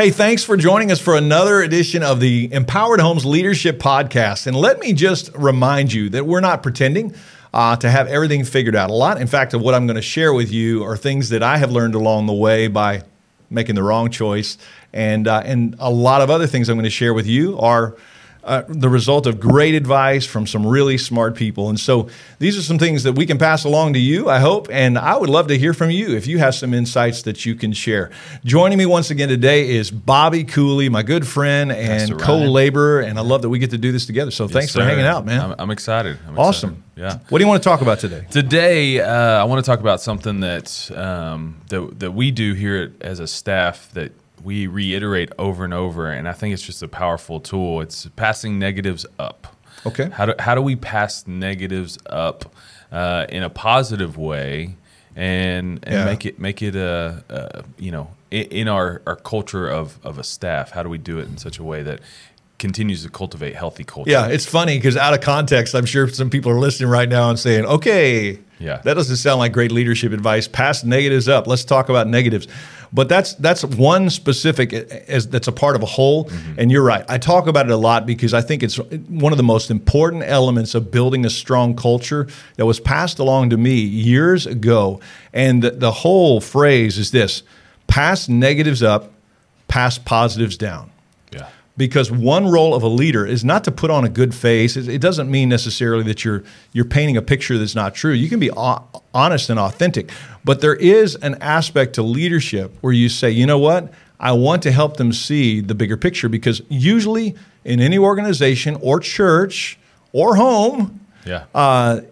Hey, thanks for joining us for another edition of the Empowered Homes Leadership Podcast. And let me just remind you that we're not pretending uh, to have everything figured out. A lot, in fact, of what I'm going to share with you are things that I have learned along the way by making the wrong choice. And, uh, and a lot of other things I'm going to share with you are uh, the result of great advice from some really smart people. And so these are some things that we can pass along to you, I hope. And I would love to hear from you if you have some insights that you can share. Joining me once again today is Bobby Cooley, my good friend and co laborer. And I love that we get to do this together. So yes, thanks sir. for hanging out, man. I'm, I'm excited. I'm awesome. Excited. Yeah. What do you want to talk about today? Today, uh, I want to talk about something that, um, that, that we do here as a staff that we reiterate over and over, and I think it's just a powerful tool. It's passing negatives up. Okay. How do how do we pass negatives up uh, in a positive way, and and yeah. make it make it a, a you know in, in, our our culture of of a staff? How do we do it in such a way that continues to cultivate healthy culture? Yeah, it's funny because out of context, I'm sure some people are listening right now and saying, "Okay, yeah, that doesn't sound like great leadership advice. Pass negatives up. Let's talk about negatives." But that's that's one specific as that's a part of a whole. Mm-hmm. And you're right. I talk about it a lot because I think it's one of the most important elements of building a strong culture that was passed along to me years ago. And the, the whole phrase is this: pass negatives up, pass positives down because one role of a leader is not to put on a good face. It doesn't mean necessarily that you're you're painting a picture that's not true. You can be honest and authentic, but there is an aspect to leadership where you say, you know what, I want to help them see the bigger picture because usually in any organization or church or home, yeah. Uh,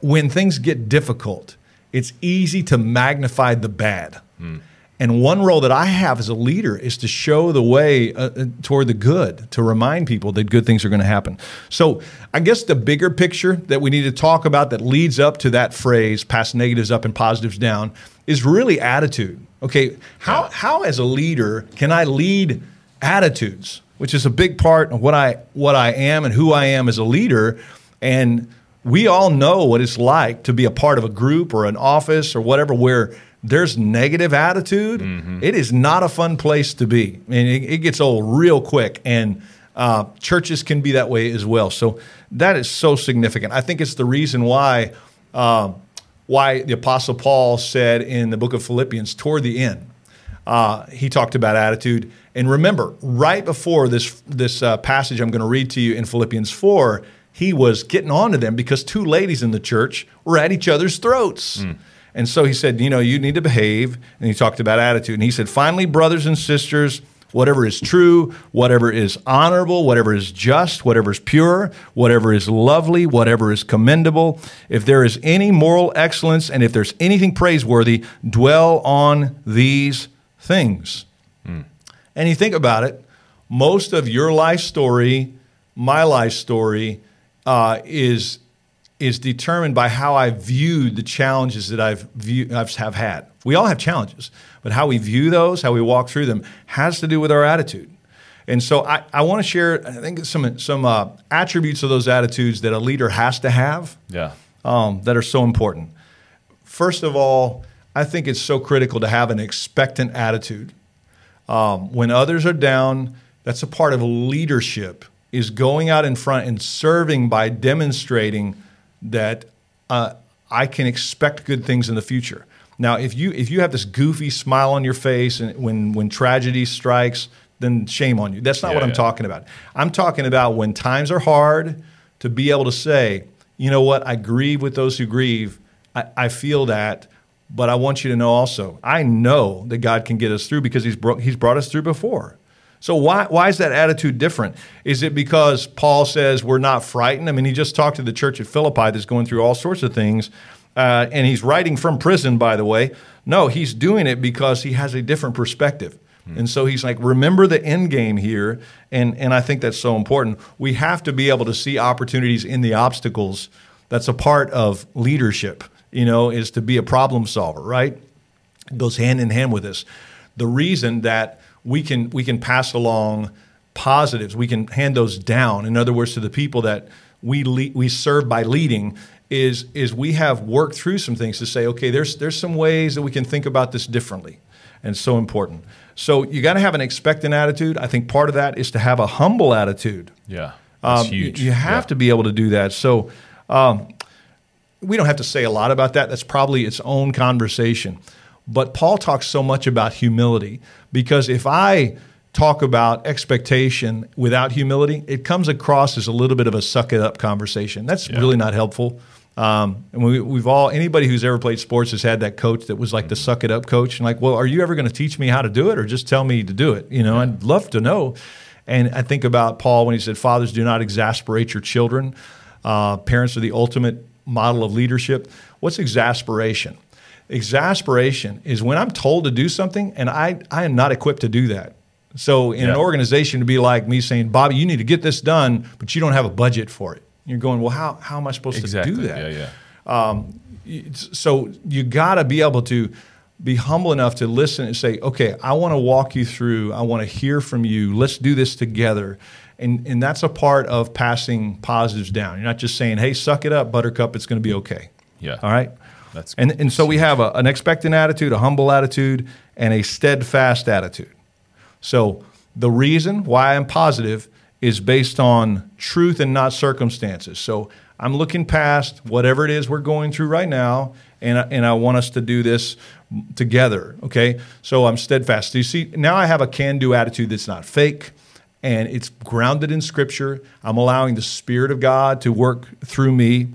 when things get difficult, it's easy to magnify the bad. Mm. And one role that I have as a leader is to show the way uh, uh toward the good, to remind people that good things are going to happen. So, I guess the bigger picture that we need to talk about that leads up to that phrase, pass negatives up and positives down, is really attitude. Okay, how, how as a leader can I lead attitudes, which is a big part of what I, what I am and who I am as a leader. And we all know what it's like to be a part of a group or an office or whatever where there's negative attitude, mm-hmm. it is not a fun place to be. And it, it gets old real quick, and uh, churches can be that way as well. So that is so significant. I think it's the reason why uh, why the Apostle Paul said in the book of Philippians toward the end, uh, he talked about attitude. And remember, right before this this uh, passage I'm going to read to you in Philippians four, he was getting on to them because two ladies in the church were at each other's throats. Mm. And so he said, you know, you need to behave. And he talked about attitude. And he said, finally, brothers and sisters, whatever is true, whatever is honorable, whatever is just, whatever is pure, whatever is lovely, whatever is commendable, if there is any moral excellence and if there's anything praiseworthy, dwell on these things. Mm. And you think about it, most of your life story, my life story, uh, is is determined by how I viewed the challenges that I've view, I've have had. We all have challenges, but how we view those, how we walk through them, has to do with our attitude. And so I, I want to share, I think, some some uh, attributes of those attitudes that a leader has to have. Yeah. Um, that are so important. First of all, I think it's so critical to have an expectant attitude. Um, when others are down, that's a part of leadership. Is going out in front and serving by demonstrating that uh, I can expect good things in the future. Now, if you if you have this goofy smile on your face and when when tragedy strikes, then shame on you. That's not yeah, what I'm yeah. talking about. I'm talking about when times are hard to be able to say, you know what, I grieve with those who grieve. I, I feel that, but I want you to know also, I know that God can get us through because He's bro- He's brought us through before. So why why is that attitude different? Is it because Paul says we're not frightened? I mean, he just talked to the church at Philippi that's going through all sorts of things, uh, and he's writing from prison, by the way. No, he's doing it because he has a different perspective. Hmm. And so he's like, remember the end game here. And, and I think that's so important. We have to be able to see opportunities in the obstacles. That's a part of leadership, you know, is to be a problem solver, right? It goes hand in hand with this. The reason that we can we can pass along positives. We can hand those down. In other words, to the people that we le- we serve by leading is is we have worked through some things to say, okay, there's there's some ways that we can think about this differently. and so important. So you got to have an expectant attitude. I think part of that is to have a humble attitude. Yeah, that's Um, huge. You, you have Yeah. to be able to do that. So um, we don't have to say a lot about that. That's probably its own conversation. But Paul talks so much about humility because if I talk about expectation without humility, it comes across as a little bit of a suck it up conversation. That's Yeah. really not helpful. Um, and we, we've all anybody who's ever played sports has had that coach that was like the suck it up coach, and like, well, are you ever going to teach me how to do it, or just tell me to do it? You know, I'd love to know. And I think about Paul when he said, "Fathers, do not exasperate your children. Uh, parents are the ultimate model of leadership." What's exasperation? Exasperation is when I'm told to do something and I, I am not equipped to do that. So in an organization to be like me saying, Bobby, you need to get this done, but you don't have a budget for it. You're going, well, how, how am I supposed exactly. to do that? Yeah, yeah. Um, it's- so you got to be able to be humble enough to listen and say, okay, I want to walk you through. I want to hear from you. Let's do this together. And, and that's a part of passing positives down. You're not just saying, hey, suck it up, buttercup, it's going to be okay. Yeah. All right? That's And, and so we have a, an expectant attitude, a humble attitude, and a steadfast attitude. So the reason why I'm positive is based on truth and not circumstances. So I'm looking past whatever it is we're going through right now, and I, and I want us to do this together. Okay, so I'm steadfast. So you see, now I have a can-do attitude that's not fake, and it's grounded in Scripture. I'm allowing the Spirit of God to work through me,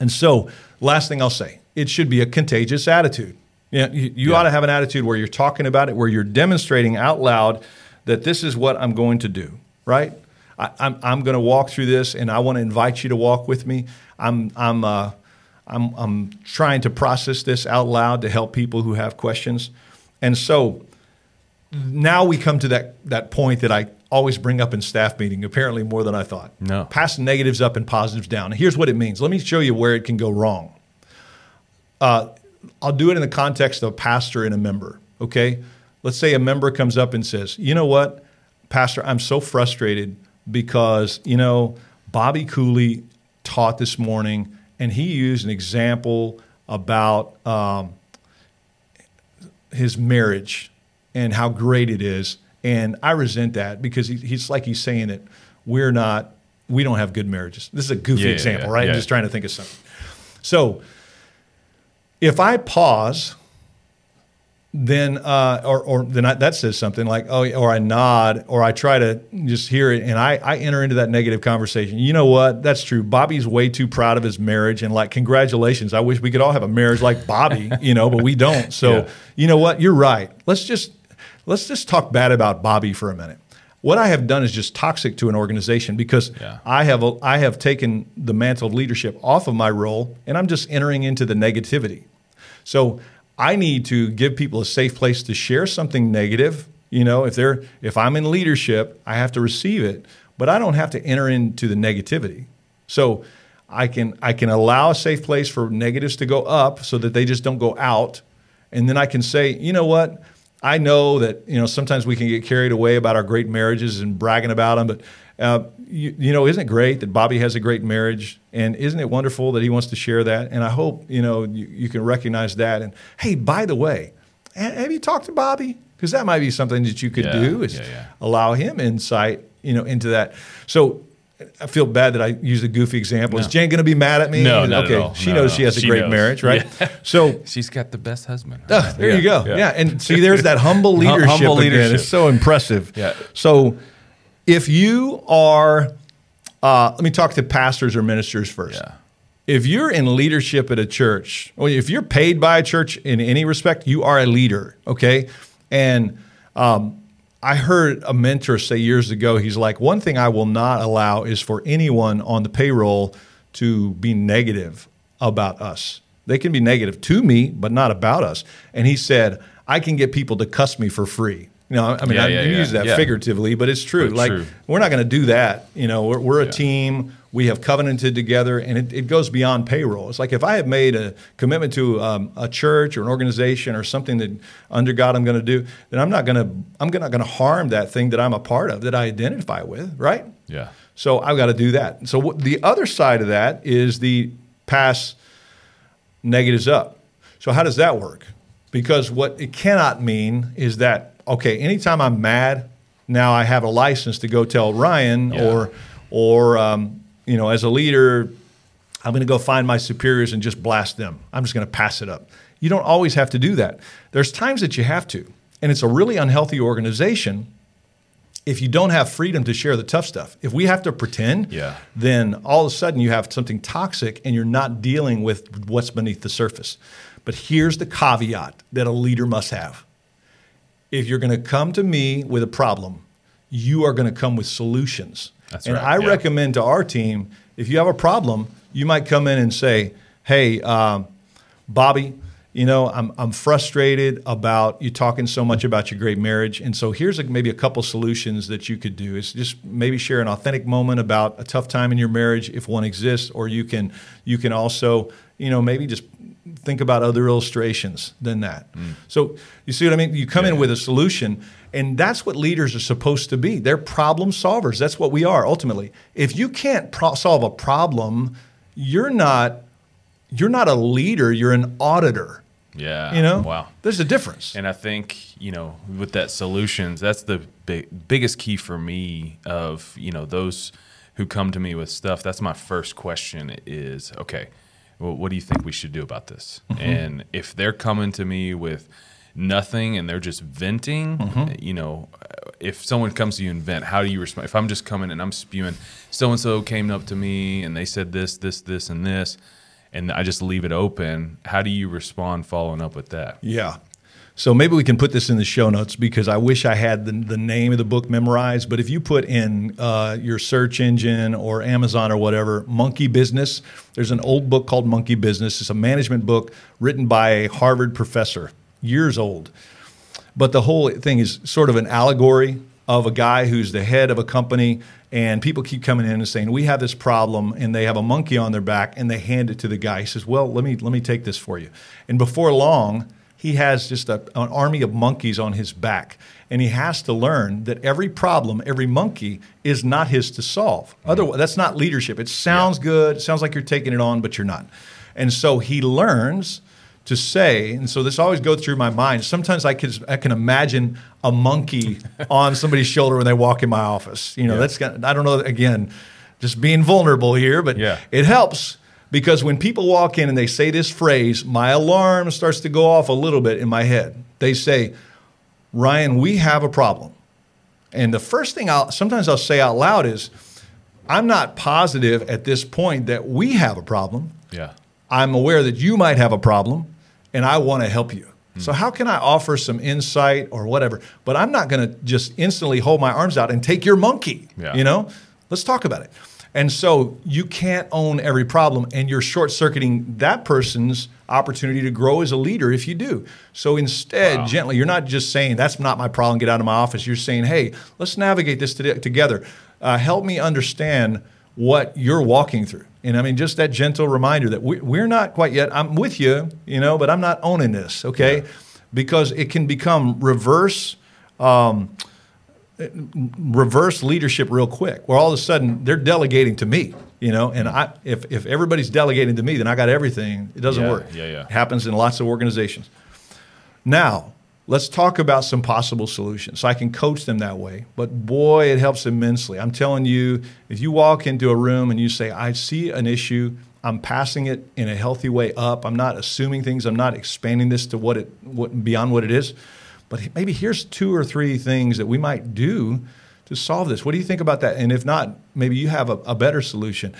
and so last thing I'll say, it should be a contagious attitude. Yeah, you, you Yeah. ought to have an attitude where you're talking about it, where you're demonstrating out loud that this is what I'm going to do, right? I, I'm, I'm going to walk through this, and I want to invite you to walk with me. I'm, I'm, uh, I'm, I'm trying to process this out loud to help people who have questions. And so now we come to that, that point that I always bring up in staff meeting, apparently more than I thought. No. Pass negatives up and positives down. Here's what it means. Let me show you where it can go wrong. Uh, I'll do it in the context of a pastor and a member. Okay, let's say a member comes up and says, "You know what, Pastor, I'm so frustrated because you know Bobby Cooley taught this morning, and he used an example about um, his marriage and how great it is, and I resent that because he, he's like he's saying that we're not, we don't have good marriages. This is a goofy Yeah, yeah, example, yeah, right? I'm just trying to think of something. So if I pause, then uh, or, or then I, that says something like oh or I nod or I try to just hear it and I, I enter into that negative conversation. You know what? That's true. Bobby's way too proud of his marriage and like congratulations. I wish we could all have a marriage like Bobby, you know, but we don't. So Yeah. you know what? You're right. Let's just let's just talk bad about Bobby for a minute. What I have done is just toxic to an organization because Yeah. I have I have taken the mantle of leadership off of my role and I'm just entering into the negativity. So I need to give people a safe place to share something negative. You know, if they're if I'm in leadership, I have to receive it, but I don't have to enter into the negativity. So I can I can allow a safe place for negatives to go up so that they just don't go out. And then I can say, you know what? I know that you know sometimes we can get carried away about our great marriages and bragging about them, but uh, you, you know, isn't it great that Bobby has a great marriage, and isn't it wonderful that he wants to share that? And I hope you know you, you can recognize that. And hey, by the way, have you talked to Bobby? Because that might be something that you could Yeah, do is yeah, yeah. allow him insight, you know, into that. So. I feel bad that I used a goofy example. Is Jane going to be mad at me? No, not at okay. all. She No, knows no. she has a She great knows. marriage, right? Yeah. So She's got the best husband. Ah, there you go. Yeah. and see, there's that humble Hum- leadership. humble again. It's so impressive. Yeah. So, if you are, uh, let me talk to pastors or ministers first. Yeah. If you're in leadership at a church, or if you're paid by a church in any respect, you are a leader. Okay, and um, I heard a mentor say years ago, he's like, one thing I will not allow is for anyone on the payroll to be negative about us. They can be negative to me, but not about us. And he said, I can get people to cuss me for free. You know, I mean, Yeah, I yeah, use yeah, that figuratively, but it's true. But like, true. we're not going to do that. You know, we're, we're a team. We have covenanted together, and it, it goes beyond payroll. It's like if I have made a commitment to um, a church or an organization or something that under God I'm going to do, then I'm not going to I'm not going to harm that thing that I'm a part of that I identify with, right? Yeah. So I've got to do that. So what, the other side of that is the pass negatives up. So how does that work? Because what it cannot mean is that, okay, anytime I'm mad, now I have a license to go tell Ryan Yeah. or, or um, you know, as a leader, I'm going to go find my superiors and just blast them. I'm just going to pass it up. You don't always have to do that. There's times that you have to. And it's a really unhealthy organization if you don't have freedom to share the tough stuff. If we have to pretend, Yeah. then all of a sudden you have something toxic and you're not dealing with what's beneath the surface. But here's the caveat that a leader must have. If you're going to come to me with a problem, you are going to come with solutions. That's and right, I yeah. recommend to our team, if you have a problem, you might come in and say, "Hey, um, Bobby, you know, I'm, I'm frustrated about you talking so much about your great marriage. And so here's a, maybe a couple solutions that you could do. Is just maybe share an authentic moment about a tough time in your marriage if one exists, or you can you can also, you know, maybe just think about other illustrations than that. So you see what I mean? You come in with a solution, and that's what leaders are supposed to be. They're problem solvers. That's what we are ultimately. If you can't pro- solve a problem, you're not you're not a leader. You're an auditor. Yeah. You know, Wow. There's a difference. And I think you know with that solutions, that's the big, biggest key for me. Of you know those who come to me with stuff. That's my first question. Is okay. Well, what do you think we should do about this? Mm-hmm. And if they're coming to me with nothing and they're just venting, mm-hmm. you know, if someone comes to you and vent, how do you respond? If I'm just coming and I'm spewing, so and so came up to me and they said this, this, this, and this, and I just leave it open, how do you respond following up with that? Yeah. So maybe we can put this in the show notes because I wish I had the, the name of the book memorized. But if you put in uh, your search engine or Amazon or whatever, Monkey Business, there's an old book called Monkey Business. It's a management book written by a Harvard professor, years old. But the whole thing is sort of an allegory of a guy who's the head of a company, and people keep coming in and saying, "We have this problem," and they have a monkey on their back, and they hand it to the guy. He says, "Well, let me let me take this for you." And before long, he has just a, an army of monkeys on his back, and he has to learn that every problem, every monkey, is not his to solve. Otherwise, that's not leadership. It sounds good, it sounds like you're taking it on, but you're not. And so he learns to say, and so this always goes through my mind. Sometimes I can I can imagine a monkey on somebody's shoulder when they walk in my office. You know, Yeah. that's kind I don't know. Again, just being vulnerable here, but Yeah. it helps because when people walk in and they say this phrase, my alarm starts to go off a little bit in my head. They say, "Ryan, we have a problem," and the first thing I'll sometimes I'll say out loud is, "I'm not positive at this point that we have a problem." Yeah. I'm aware that you might have a problem and I want to help you. So, hmm. how can I offer some insight or whatever? But I'm not going to just instantly hold my arms out and take your monkey. Yeah. You know, let's talk about it. And so, you can't own every problem, and you're short circuiting that person's opportunity to grow as a leader if you do. So, instead, Wow. gently, you're not just saying, That's not my problem, get out of my office. You're saying, Hey, let's navigate this to- together. Uh, help me understand what you're walking through. And I mean, just that gentle reminder that we, we're not quite yet. I'm with you, you know, but I'm not owning this, okay? Because it can become reverse. Um, Uh, reverse leadership real quick where all of a sudden they're delegating to me you know and i if, if everybody's delegating to me then i got everything it doesn't Yeah, work yeah, yeah. it happens in lots of organizations now, let's talk about some possible solutions. So I can coach them that way. But boy, it helps immensely. I'm telling you, if you walk into a room and you say, I see an issue, I'm passing it in a healthy way up. I'm not assuming things. I'm not expanding this to what it what, beyond what it is. But maybe here's two or three things that we might do to solve this. What do you think about that? And if not, maybe you have a, a better solution.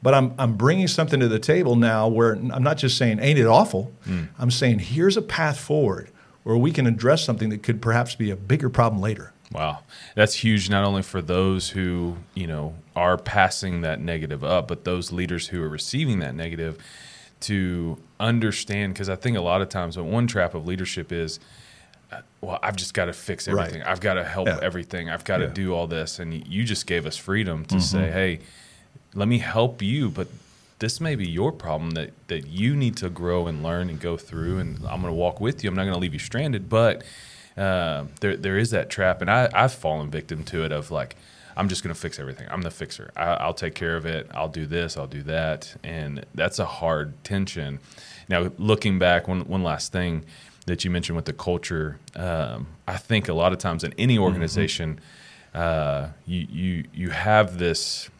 But I'm, I'm bringing something to the table now where I'm not just saying, ain't it awful? Hmm. I'm saying, here's a path forward where we can address something that could perhaps be a bigger problem later. Wow, that's huge. Not only for those who you know are passing that negative up, but those leaders who are receiving that negative to understand. Because I think a lot of times, what one trap of leadership is, well, I've just got to fix Right. everything. I've got to help Yeah. everything. I've got to Yeah. do all this. And you just gave us freedom to Mm-hmm. say, hey, let me help you, but this may be your problem that that you need to grow and learn and go through. And I'm going to walk with you. I'm not going to leave you stranded, but uh, there there is that trap, and I I've fallen victim to it of like. I'm just going to fix everything. I'm the fixer. I, I'll take care of it. I'll do this. I'll do that. And that's a hard tension. Now, looking back, one, one last thing that you mentioned with the culture, um, I think a lot of times in any organization, mm-hmm. uh, you you you have this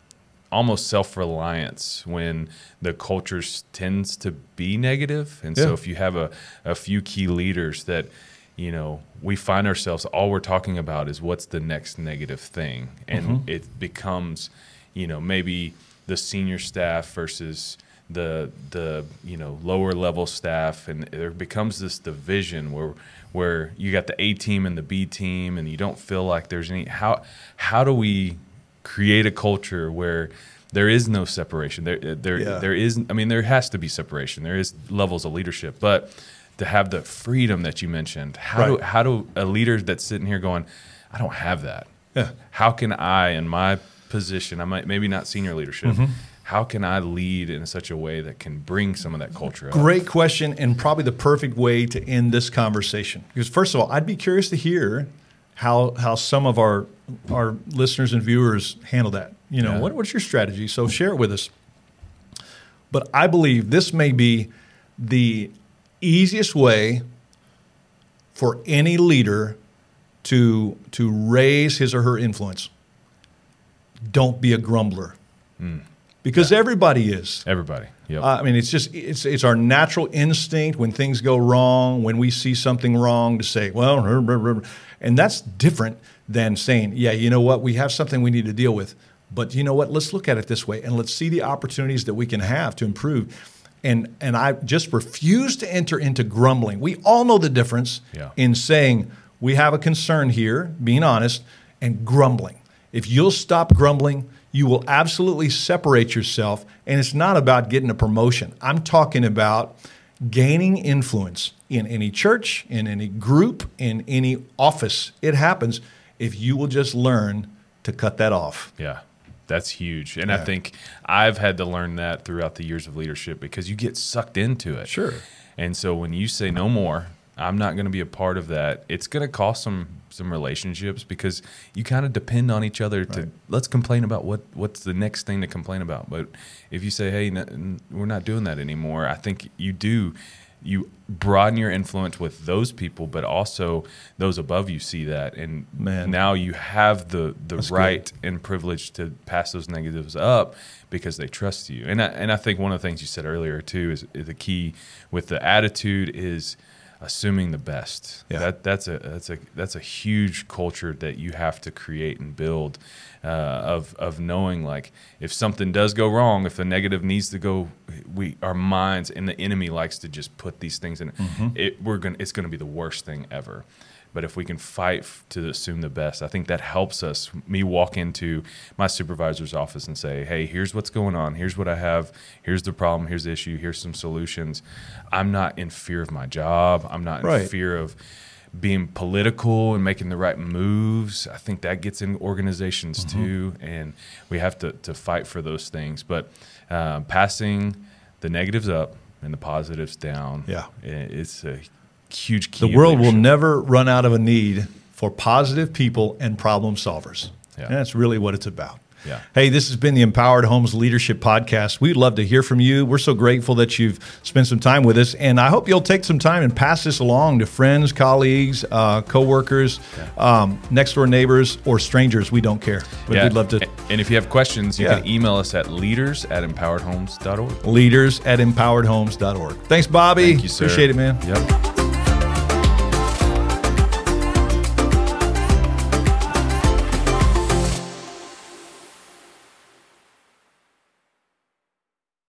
almost self reliance when the culture tends to be negative, and yeah. so if you have a, a few key leaders that you know we find ourselves all we're talking about is what's the next negative thing, and mm-hmm. it becomes you know maybe the senior staff versus the the you know lower level staff. And there becomes this division where where you got the A team and the B team and you don't feel like there's any how how do we create a culture where there is no separation? There there yeah. there is I mean there has to be separation. There is levels of leadership. But to have the freedom that you mentioned how right. do how do a leader that's sitting here going I don't have that yeah. how can I in my position I might maybe not senior leadership mm-hmm how can I lead in such a way that can bring some of that culture? Great up? question, and probably the perfect way to end this conversation. Because first of all, I'd be curious to hear how how some of our our listeners and viewers handle that. You know, yeah. what, what's your strategy? So share it with us. But I believe this may be the easiest way for any leader to to raise his or her influence. Don't be a grumbler. Mm because yeah. everybody is. Everybody. Yep. Uh, I mean, it's just it's it's our natural instinct when things go wrong, when we see something wrong, to say, well, and that's different than saying, yeah, you know what, we have something we need to deal with, but you know what, let's look at it this way and let's see the opportunities that we can have to improve. And and I just refuse to enter into grumbling. We all know the difference yeah. in saying we have a concern here, being honest, and grumbling. If you'll stop grumbling you will absolutely separate yourself. And it's not about getting a promotion. I'm talking about gaining influence in any church, in any group, in any office. It happens if you will just learn to cut that off. Yeah. That's huge. And yeah. I think I've had to learn that throughout the years of leadership because you get sucked into it. Sure. And so when you say no more, I'm not going to be a part of that. It's going to cost some some relationships because you kind of depend on each other to right. let's complain about what what's the next thing to complain about. But if you say, "Hey, n- we're not doing that anymore," I think you do you broaden your influence with those people, but also those above you see that, and Man. now you have the the That's right good. and privilege to pass those negatives up because they trust you. And I, and I think one of the things you said earlier too is, is the key with the attitude is assuming the best. Yeah. That that's a that's a that's a huge culture that you have to create and build uh, of of knowing like if something does go wrong, if the negative needs to go, we our minds and the enemy likes to just put these things in. Mm-hmm. It we're gonna it's gonna be the worst thing ever. But if we can fight to assume the best, I think that helps us. Me walk into my supervisor's office and say, "Hey, here's what's going on. Here's what I have. Here's the problem. Here's the issue. Here's some solutions." I'm not in fear of my job. I'm not in right. fear of being political and making the right moves. I think that gets in organizations mm-hmm. too, and we have to to fight for those things. But uh, passing the negatives up and the positives down, yeah, it's a huge key. The world will never run out of a need for positive people and problem solvers. Yeah. And that's really what it's about. Yeah. Hey, this has been the Empowered Homes Leadership Podcast. We'd love to hear from you. We're so grateful that you've spent some time with us, and I hope you'll take some time and pass this along to friends, colleagues, uh, coworkers, yeah. um, next door neighbors, or strangers. We don't care, but yeah. we'd love to. And if you have questions, you yeah. can email us at leaders at empoweredhomes.org. Leaders at empoweredhomes.org. Thanks, Bobby. Thank you, sir. Appreciate it, man. Yep.